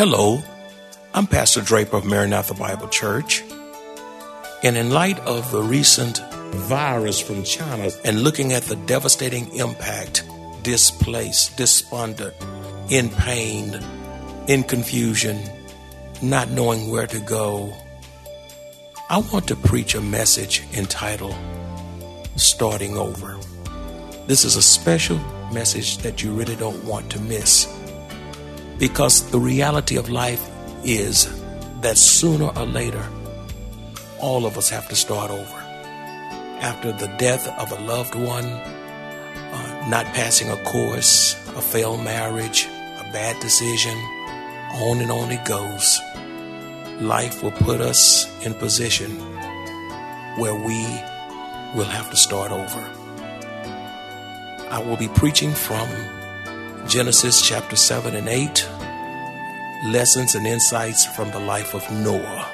Hello, I'm Pastor Draper of Maranatha Bible Church. And in light of the recent virus from China and looking at the devastating impact, displaced, despondent, in pain, in confusion, not knowing where to go, I want to preach a message entitled Starting Over. This is a special message that you really don't want to miss because the reality of life is that sooner or later, all of us have to start over. After the death of a loved one, uh, not passing a course, a failed marriage, a bad decision, on and on it goes. Life will put us in position where we will have to start over. I will be preaching from Genesis chapter 7 and 8, lessons and insights from the life of Noah.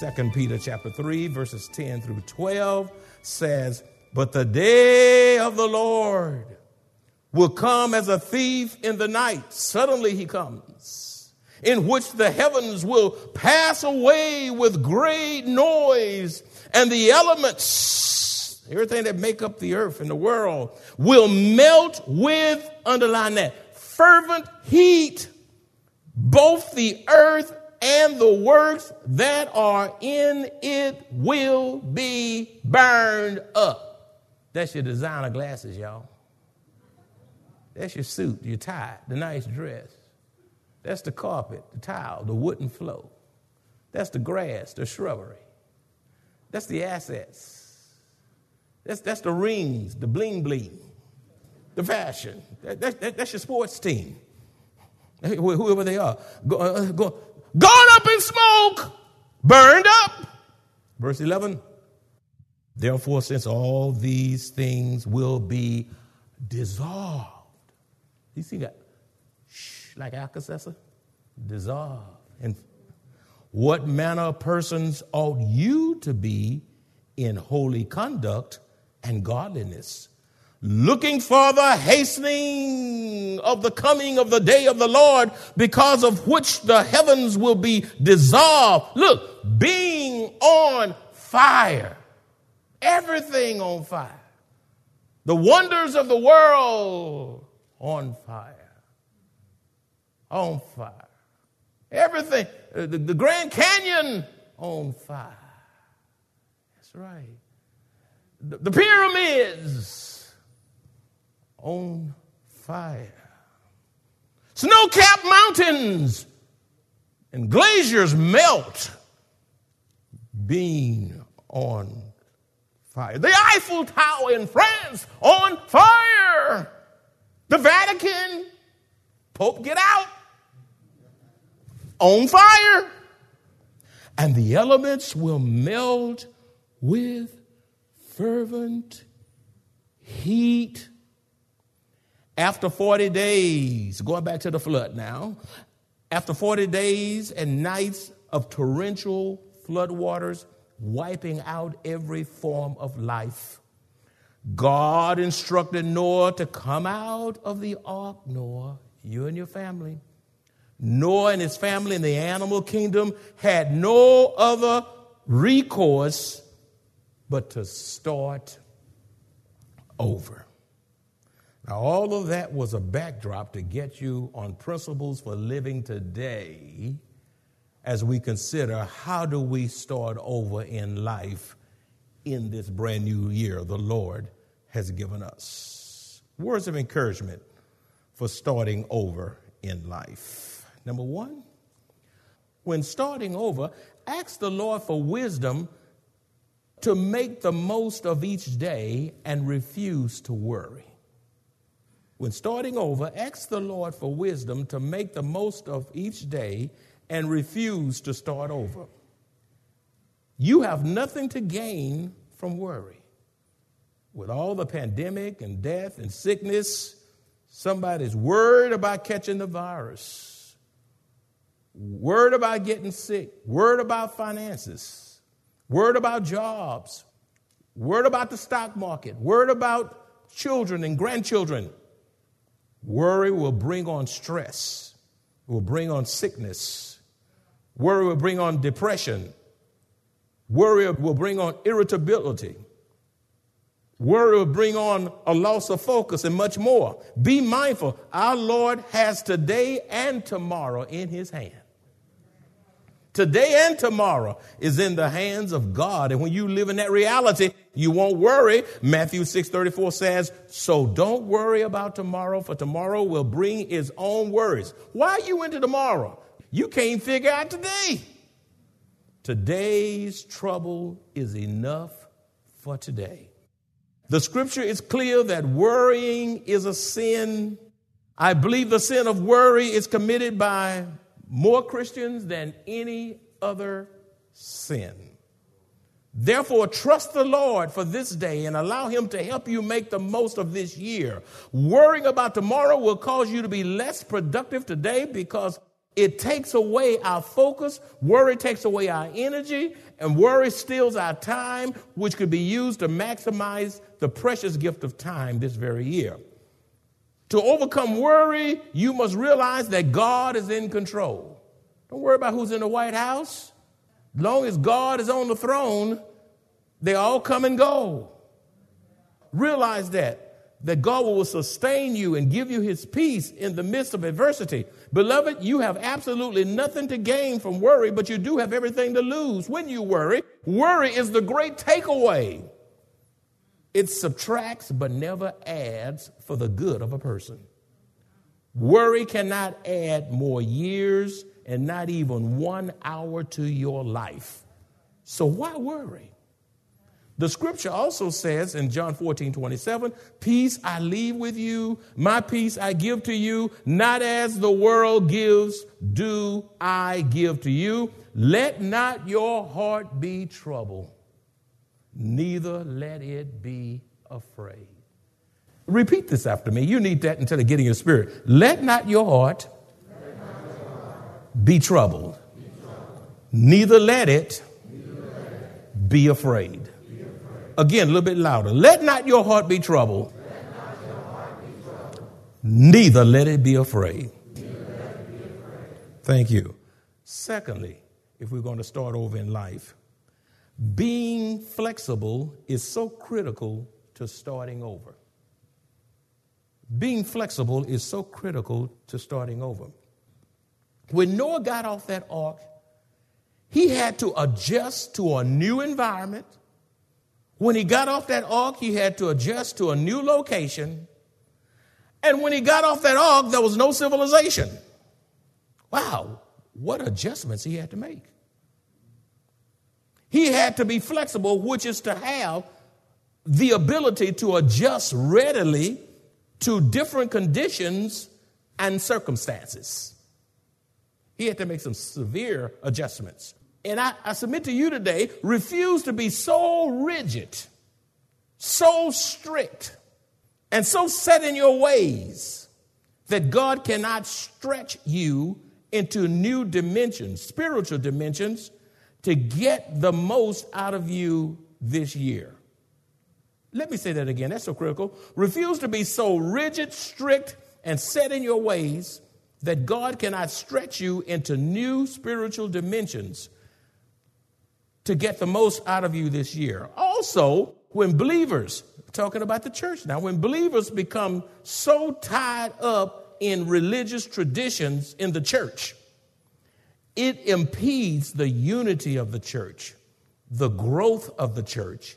Second Peter chapter 3 verses 10 through 12 says, "But the day of the Lord will come as a thief in the night. Suddenly he comes, in which the heavens will pass away with great noise, and the elements, everything that make up the earth and the world, will melt with, underline that, fervent heat. Both the earth and the works that are in it will be burned up. That's your designer glasses, y'all. That's your suit, your tie, the nice dress. That's the carpet, the tile, the wooden floor. That's the grass, the shrubbery. That's the assets. That's, that's the rings, the bling bling, the fashion. That, that, that, that's your sports team. Whoever they are. Go, uh, go, gone up in smoke, burned up. Verse 11. Therefore, since all these things will be dissolved, you see that? Shh, like Alka-Seltzer? Dissolve. And what manner of persons ought you to be in holy conduct and godliness? Looking for the hastening of the coming of the day of the Lord, because of which the heavens will be dissolved. Look, being on fire. Everything on fire. The wonders of the world on fire. On fire. Everything. Uh, the, the Grand Canyon on fire. That's right. The, pyramids on fire. Snow capped mountains and glaciers melt, being on fire. The Eiffel Tower in France on fire. The Vatican, Pope get out, on fire. And the elements will melt with fervent heat. After 40 days, going back to the flood now, after 40 days and nights of torrential floodwaters wiping out every form of life, God instructed Noah to come out of the ark, Noah, you and your family. Noah and his family in the animal kingdom had no other recourse but to start over. Now, all of that was a backdrop to get you on principles for living today as we consider how do we start over in life in this brand new year the Lord has given us. Words of encouragement for starting over in life. Number one, when starting over, ask the Lord for wisdom to make the most of each day and refuse to worry. When starting over, ask the Lord for wisdom to make the most of each day and refuse to start over. You have nothing to gain from worry. With all the pandemic and death and sickness, somebody's worried about catching the virus, worried about getting sick, worried about finances Word about jobs, word about the stock market, word about children and grandchildren. Worry will bring on stress, will bring on sickness. Worry will bring on depression. Worry will bring on irritability. Worry will bring on a loss of focus and much more. Be mindful. Our Lord has today and tomorrow in his hand. Today and tomorrow is in the hands of God. And when you live in that reality, you won't worry. Matthew 6 34 says, So don't worry about tomorrow, for tomorrow will bring its own worries. Why are you into tomorrow? You can't figure out today. Today's trouble is enough for today. The scripture is clear that worrying is a sin. I believe the sin of worry is committed by more Christians than any other sin. Therefore, trust the Lord for this day and allow Him to help you make the most of this year. Worrying about tomorrow will cause you to be less productive today because it takes away our focus. Worry takes away our energy, and worry steals our time, which could be used to maximize the precious gift of time this very year. To overcome worry, you must realize that God is in control. Don't worry about who's in the White House. Long as God is on the throne, they all come and go. Realize that, that God will sustain you and give you his peace in the midst of adversity. Beloved, you have absolutely nothing to gain from worry, but you do have everything to lose when you worry. Worry is the great takeaway. It subtracts but never adds for the good of a person. Worry cannot add more years and not even one hour to your life. So why worry? The scripture also says in John 14, 27, Peace I leave with you, my peace I give to you, not as the world gives, do I give to you. Let not your heart be troubled neither let it be afraid. Repeat this after me. You need that until it get in your spirit. Let not your heart, be, troubled. Neither let it, be, afraid. Again, a little bit louder. Let not your heart be troubled. Neither let it be afraid. Thank you. Secondly, if we're going to start over in life, being flexible is so critical to starting over. Being flexible is so critical to starting over. When Noah got off that ark, he had to adjust to a new environment. When he got off that ark, he had to adjust to a new location. And when he got off that ark, there was no civilization. Wow, what adjustments he had to make. He had to be flexible, which is to have the ability to adjust readily to different conditions and circumstances. He had to make some severe adjustments. And I, I, submit to you today refuse to be so rigid, so strict, and so set in your ways that God cannot stretch you into new dimensions, spiritual dimensions, to get the most out of you this year. Let me say that again. That's so critical. Refuse to be so rigid, strict, and set in your ways that God cannot stretch you into new spiritual dimensions to get the most out of you this year. Also, when believers, talking about the church now, when believers become so tied up in religious traditions in the church, it impedes the unity of the church, the growth of the church,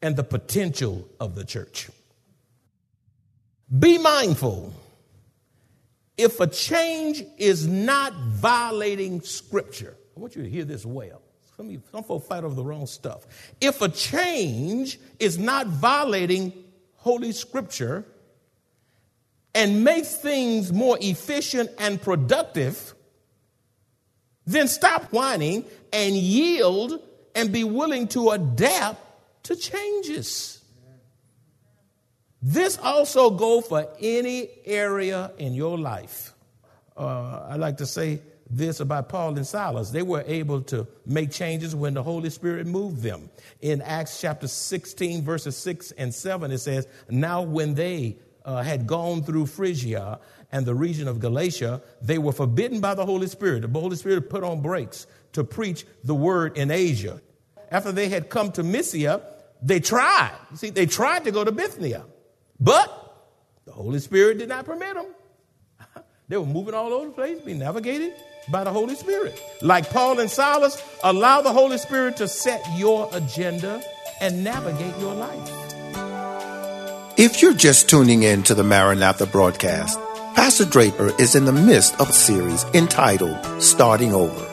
and the potential of the church. Be mindful. if a change is not violating Scripture, I want you to hear this well. Some, folks fight over the wrong stuff. If a change is not violating Holy Scripture and makes things more efficient and productive, then stop whining and yield and be willing to adapt to changes. This also go for any area in your life. Uh, I like to say this about Paul and Silas. They were able to make changes when the Holy Spirit moved them. In Acts chapter 16, verses 6 and 7, it says, Now when they uh, had gone through Phrygia and the region of Galatia, they were forbidden by the Holy Spirit. The Holy Spirit put on brakes to preach the word in Asia. After they had come to Mysia, they tried. You see, they tried to go to Bithynia. But the Holy Spirit did not permit them. they were moving all over the place, being navigated by the Holy Spirit. Like Paul and Silas, allow the Holy Spirit to set your agenda and navigate your life. If you're just tuning in to the Maranatha broadcast, Pastor Draper is in the midst of a series entitled Starting Over.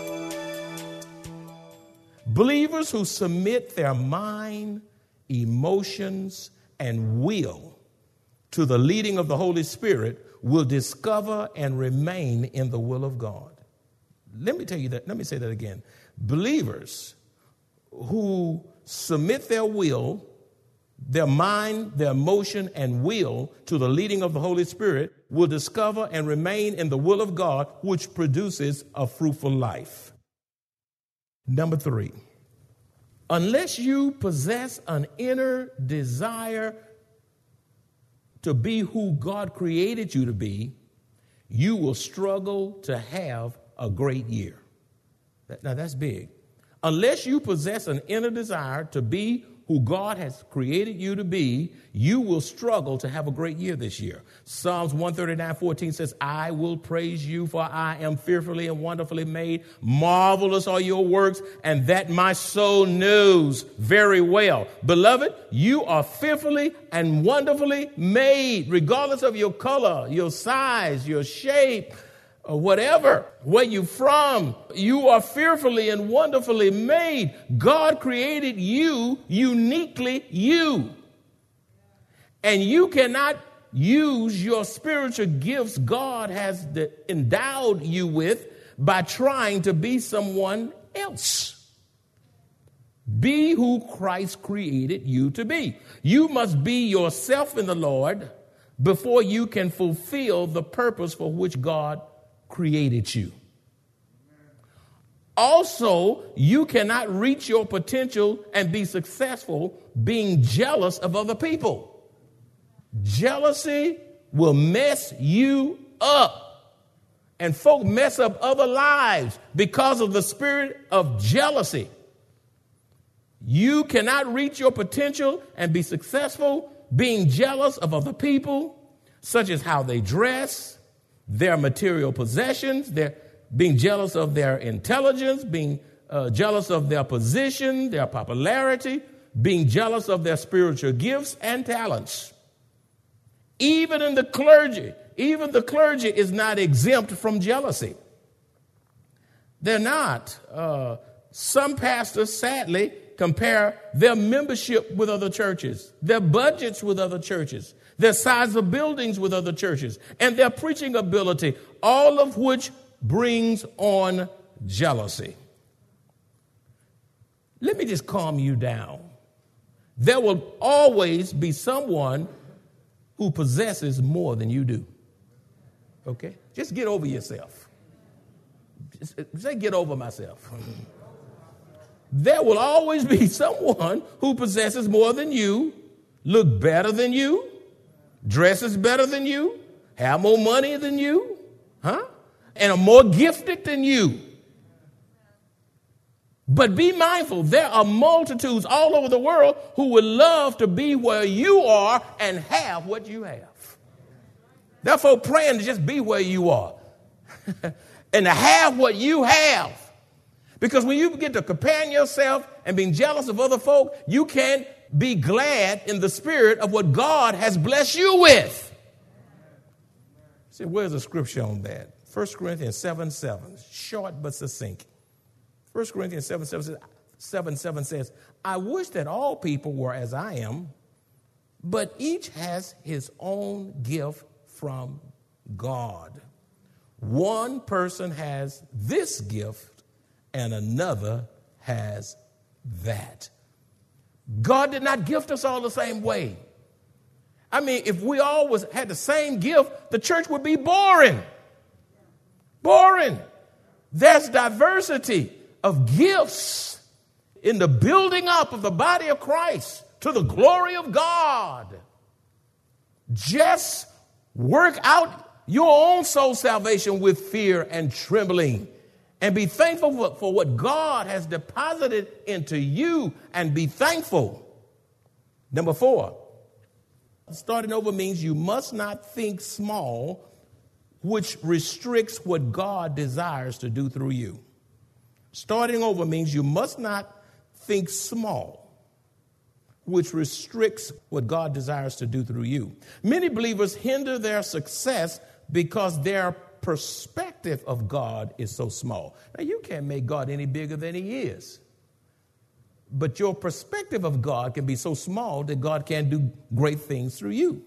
Believers who submit their mind, emotions, and will to the leading of the Holy Spirit will discover and remain in the will of God. Let me tell you that, let me say that again. Believers who submit their will, their mind, their emotion, and will to the leading of the Holy Spirit will discover and remain in the will of God, which produces a fruitful life. Number three, unless you possess an inner desire to be who God created you to be, you will struggle to have a great year. Now that's big. Unless you possess an inner desire to be who God has created you to be, you will struggle to have a great year this year. Psalms 139 14 says, I will praise you, for I am fearfully and wonderfully made. Marvelous are your works, and that my soul knows very well. Beloved, you are fearfully and wonderfully made, regardless of your color, your size, your shape whatever, where you from, you are fearfully and wonderfully made. God created you uniquely you. And you cannot use your spiritual gifts God has endowed you with by trying to be someone else. Be who Christ created you to be. You must be yourself in the Lord before you can fulfill the purpose for which God created you. Also, you cannot reach your potential and be successful being jealous of other people. Jealousy will mess you up. And folk mess up other lives because of the spirit of jealousy. You cannot reach your potential and be successful being jealous of other people, such as how they dress, their material possessions, they're being jealous of their intelligence, being uh, jealous of their position, their popularity, being jealous of their spiritual gifts and talents. Even in the clergy, even the clergy is not exempt from jealousy. They're not. Uh, some pastors, sadly, compare their membership with other churches, their budgets with other churches, their size of buildings with other churches, and their preaching ability, all of which brings on jealousy. Let me just calm you down. There will always be someone who possesses more than you do. Okay? Just get over yourself. Just uh, say, get over myself. there will always be someone who possesses more than you, look better than you, dresses better than you, have more money than you, huh? And are more gifted than you. But be mindful, there are multitudes all over the world who would love to be where you are and have what you have. Therefore, praying to just be where you are and to have what you have. Because when you begin to compare yourself and being jealous of other folk, you can't be glad in the spirit of what God has blessed you with. See, where's the scripture on that? 1 Corinthians 7 7, short but succinct. 1 Corinthians 7 7 says, 7 7 says, I wish that all people were as I am, but each has his own gift from God. One person has this gift and another has that. God did not gift us all the same way. I mean, if we all was, had the same gift, the church would be boring. Boring. There's diversity of gifts in the building up of the body of Christ to the glory of God. Just work out your own soul salvation with fear and trembling. And be thankful for, what God has deposited into you and be thankful. Number four, starting over means you must not think small, which restricts what God desires to do through you. Starting over means you must not think small, which restricts what God desires to do through you. Many believers hinder their success because their perspective of God is so small. Now, you can't make God any bigger than He is. But your perspective of God can be so small that God can't do great things through you.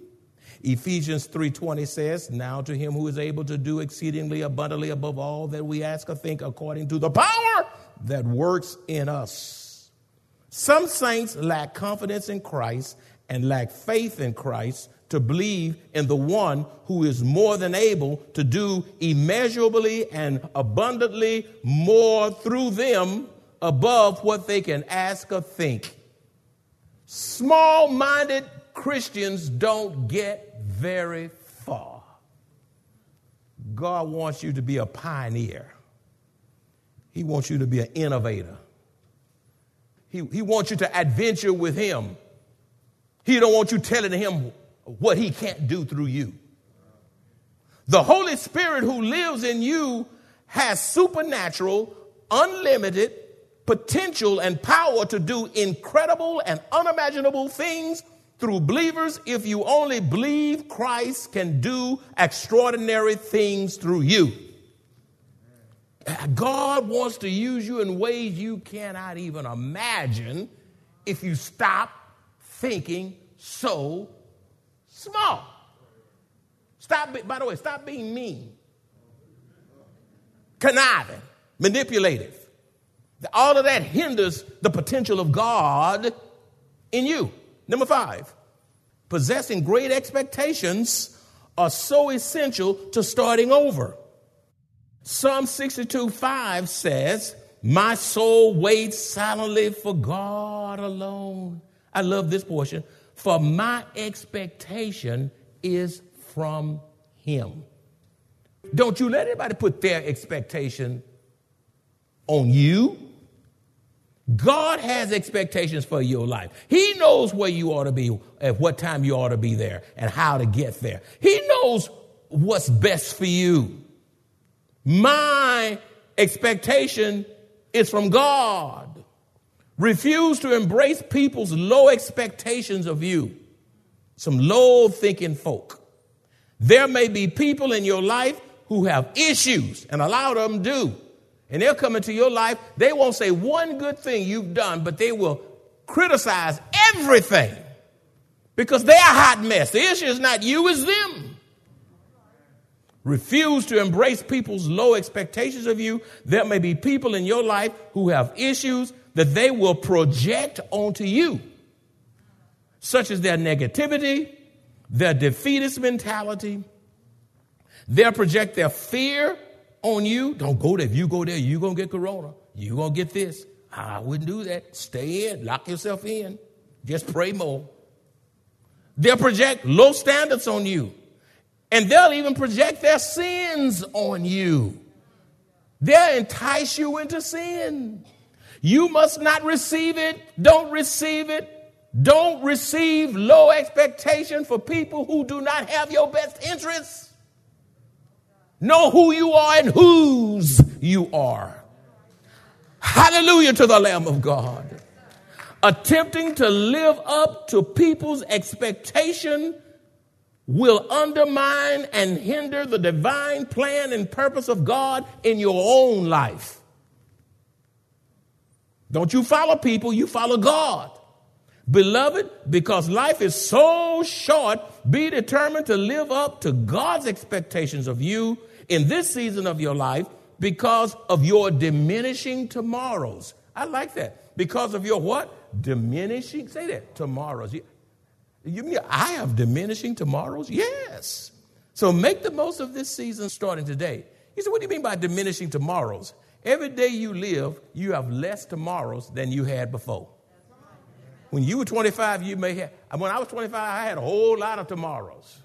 Ephesians 3:20 says, "Now to him who is able to do exceedingly abundantly above all that we ask or think according to the power that works in us." Some saints lack confidence in Christ and lack faith in Christ to believe in the one who is more than able to do immeasurably and abundantly more through them above what they can ask or think. Small minded Christians don't get very far. God wants you to be a pioneer, He wants you to be an innovator. He, he wants you to adventure with Him. He don't want you telling Him what he can't do through you. The Holy Spirit who lives in you has supernatural, unlimited potential and power to do incredible and unimaginable things through believers if you only believe Christ can do extraordinary things through you. God wants to use you in ways you cannot even imagine if you stop thinking so small. Stop, by the way, stop being mean, conniving, manipulative. All of that hinders the potential of God in you. Number five, possessing great expectations are so essential to starting over. Psalm 62 5 says, My soul waits silently for God alone. I love this portion for my expectation is from him. Don't you let anybody put their expectation on you. God has expectations for your life. He knows where you ought to be, at what time you ought to be there, and how to get there. He knows what's best for you. My expectation is from God. Refuse to embrace people's low expectations of you. Some low thinking folk. There may be people in your life who have issues, and a lot of them do. And they'll come into your life, they won't say one good thing you've done, but they will criticize everything because they're a hot mess. The issue is not you, it's them. Refuse to embrace people's low expectations of you. There may be people in your life who have issues that they will project onto you, such as their negativity, their defeatist mentality. They'll project their fear on you. Don't go there. If you go there, you're going to get corona. You're going to get this. I wouldn't do that. Stay in, lock yourself in. Just pray more. They'll project low standards on you. And they'll even project their sins on you. They'll entice you into sin. You must not receive it. Don't receive it. Don't receive low expectation for people who do not have your best interests. Know who you are and whose you are. Hallelujah to the Lamb of God. Attempting to live up to people's expectation will undermine and hinder the divine plan and purpose of God in your own life. Don't you follow people, you follow God. Beloved, because life is so short, be determined to live up to God's expectations of you in this season of your life because of your diminishing tomorrows. I like that. Because of your what? Diminishing, say that, tomorrows. You, mean I have diminishing tomorrows? Yes. So make the most of this season starting today. He said, what do you mean by diminishing tomorrows? Every day you live, you have less tomorrows than you had before. When you were 25, you may have, when I was 25, I had a whole lot of tomorrows.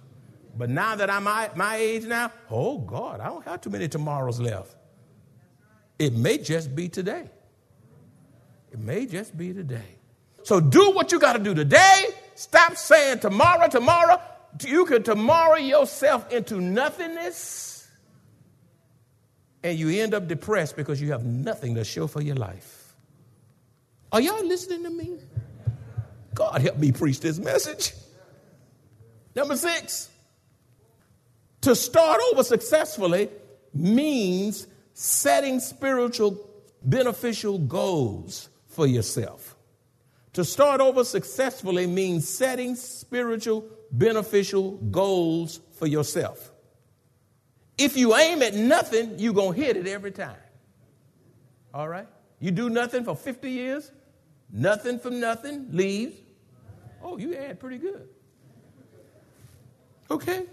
But now that I'm my, my age now, oh God, I don't have too many tomorrows left. It may just be today. It may just be today. So do what you got to do today. Stop saying tomorrow, tomorrow. You can tomorrow yourself into nothingness and you end up depressed because you have nothing to show for your life. Are y'all listening to me? God help me preach this message. Number six, to start over successfully means setting spiritual beneficial goals for yourself. To start over successfully means setting spiritual beneficial goals for yourself. If you aim at nothing, you're going to hit it every time. All right? You do nothing for 50 years, nothing from nothing leaves Oh, you had pretty good. Okay?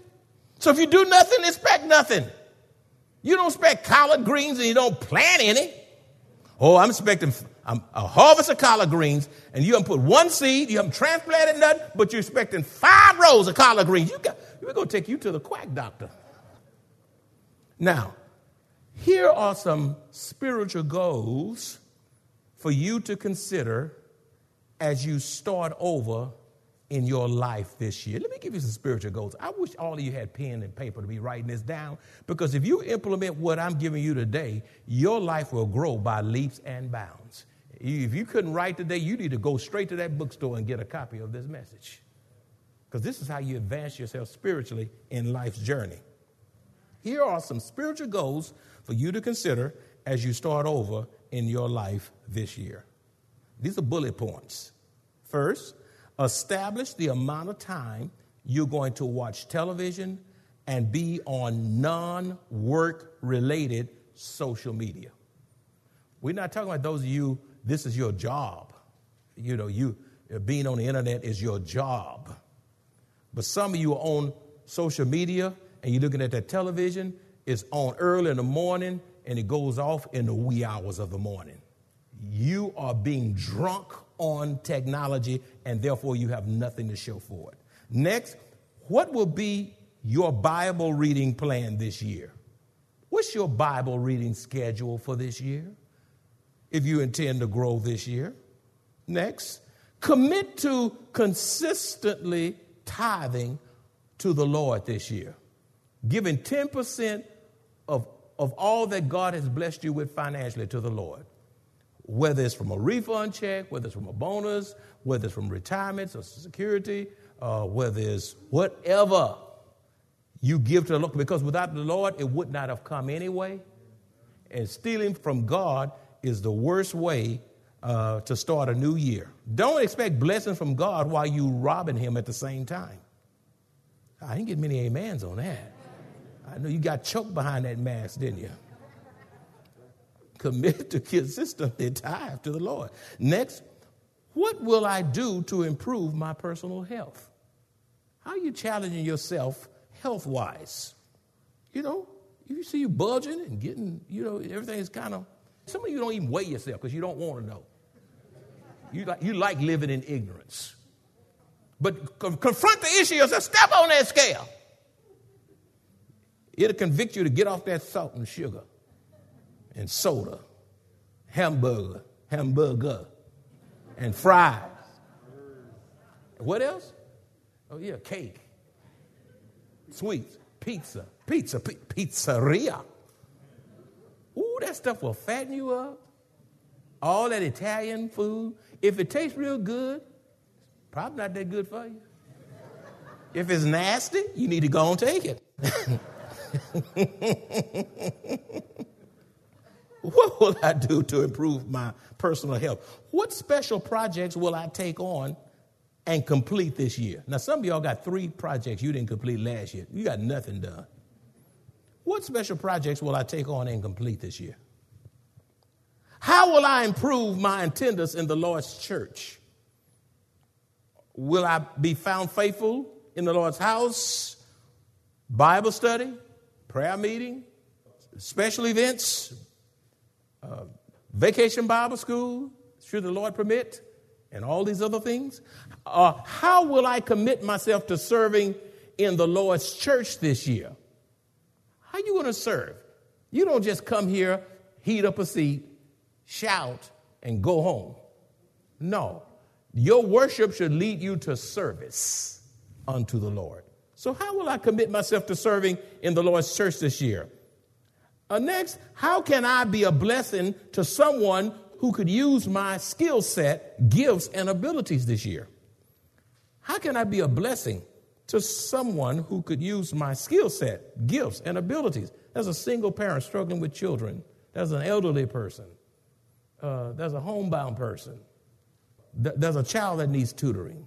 So if you do nothing, expect nothing. You don't expect collard greens and you don't plant any. Oh, I'm expecting a harvest of collard greens, and you haven't put one seed, you haven't transplanted nothing, but you're expecting five rows of collard greens. You got, we're going to take you to the quack doctor. Now, here are some spiritual goals for you to consider as you start over in your life this year. Let me give you some spiritual goals. I wish all of you had pen and paper to be writing this down because if you implement what I'm giving you today, your life will grow by leaps and bounds. If you couldn't write today, you need to go straight to that bookstore and get a copy of this message because this is how you advance yourself spiritually in life's journey. Here are some spiritual goals for you to consider as you start over in your life this year. These are bullet points. First, establish the amount of time you're going to watch television and be on non work related social media. We're not talking about those of you, this is your job. You know, you being on the internet is your job. But some of you are on social media and you're looking at that television, it's on early in the morning and it goes off in the wee hours of the morning you are being drunk on technology and therefore you have nothing to show for it. Next, what will be your Bible reading plan this year? What's your Bible reading schedule for this year? If you intend to grow this year. Next, commit to consistently tithing to the Lord this year, giving 10% of, of all that God has blessed you with financially to the Lord whether it's from a refund check, whether it's from a bonus, whether it's from retirement, Social Security, uh, whether it's whatever you give to the Lord, because without the Lord, it would not have come anyway. And stealing from God is the worst way uh, to start a new year. Don't expect blessings from God while you're robbing Him at the same time. I didn't get many amens on that. I know you got choked behind that mask, didn't you? commit to consistently tithe to the Lord. Next, what will I do to improve my personal health? How are you challenging yourself health wise? You know, you see you budging and getting, you know, everything is kind of, some of you don't even weigh yourself because you don't want to know. You like, you like living in ignorance. But confront the issue yourself, step on that scale. It'll convict you to get off that salt and sugar and soda, hamburger, hamburger, and fries. What else? Oh, yeah, cake, sweets, pizza, pizza, p- pizzeria. Ooh, that stuff will fatten you up. All that Italian food. If it tastes real good, probably not that good for you. If it's nasty, you need to go and take it. what will I do to improve my personal health? What special projects will I take on and complete this year? Now, some of y'all got three projects you didn't complete last year. You got nothing done. What special projects will I take on and complete this year? How will I improve my attendance in the Lord's church? Will I be found faithful in the Lord's house, Bible study, prayer meeting, special events, uh, vacation Bible school, should the Lord permit, and all these other things? Uh, how will I commit myself to serving in the Lord's church this year? How you going to serve? You don't just come here, heat up a seat, shout, and go home. No. Your worship should lead you to service unto the Lord. So, how will I commit myself to serving in the Lord's church this year? Uh, next, how can I be a blessing to someone who could use my skill set, gifts, and abilities this year? How can I be a blessing to someone who could use my skill set, gifts, and abilities? There's a single parent struggling with children, there's an elderly person, uh, there's a homebound person, there's a child that needs tutoring,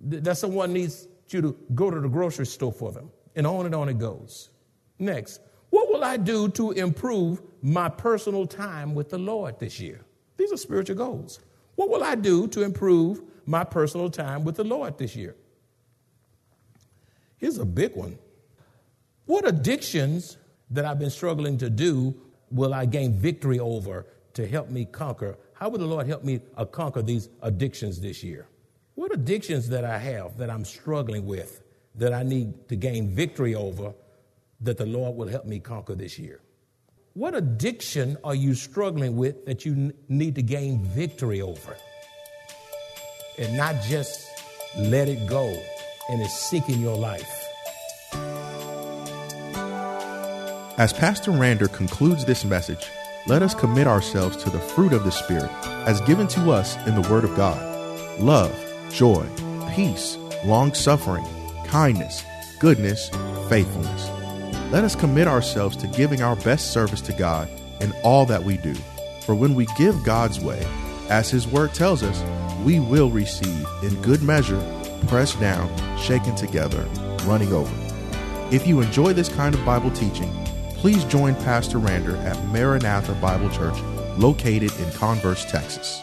there's someone needs you to go to the grocery store for them, and on and on it goes. Next, what will I do to improve my personal time with the Lord this year? These are spiritual goals. What will I do to improve my personal time with the Lord this year? Here's a big one. What addictions that I've been struggling to do will I gain victory over to help me conquer? How will the Lord help me uh, conquer these addictions this year? What addictions that I have that I'm struggling with that I need to gain victory over that the Lord will help me conquer this year. What addiction are you struggling with that you need to gain victory over? And not just let it go and it's seeking your life. As Pastor Rander concludes this message, let us commit ourselves to the fruit of the Spirit as given to us in the Word of God love, joy, peace, long suffering, kindness, goodness, faithfulness let us commit ourselves to giving our best service to God in all that we do. For when we give God's way, as His Word tells us, we will receive in good measure, pressed down, shaken together, running over. If you enjoy this kind of Bible teaching, please join Pastor Rander at Maranatha Bible Church, located in Converse, Texas.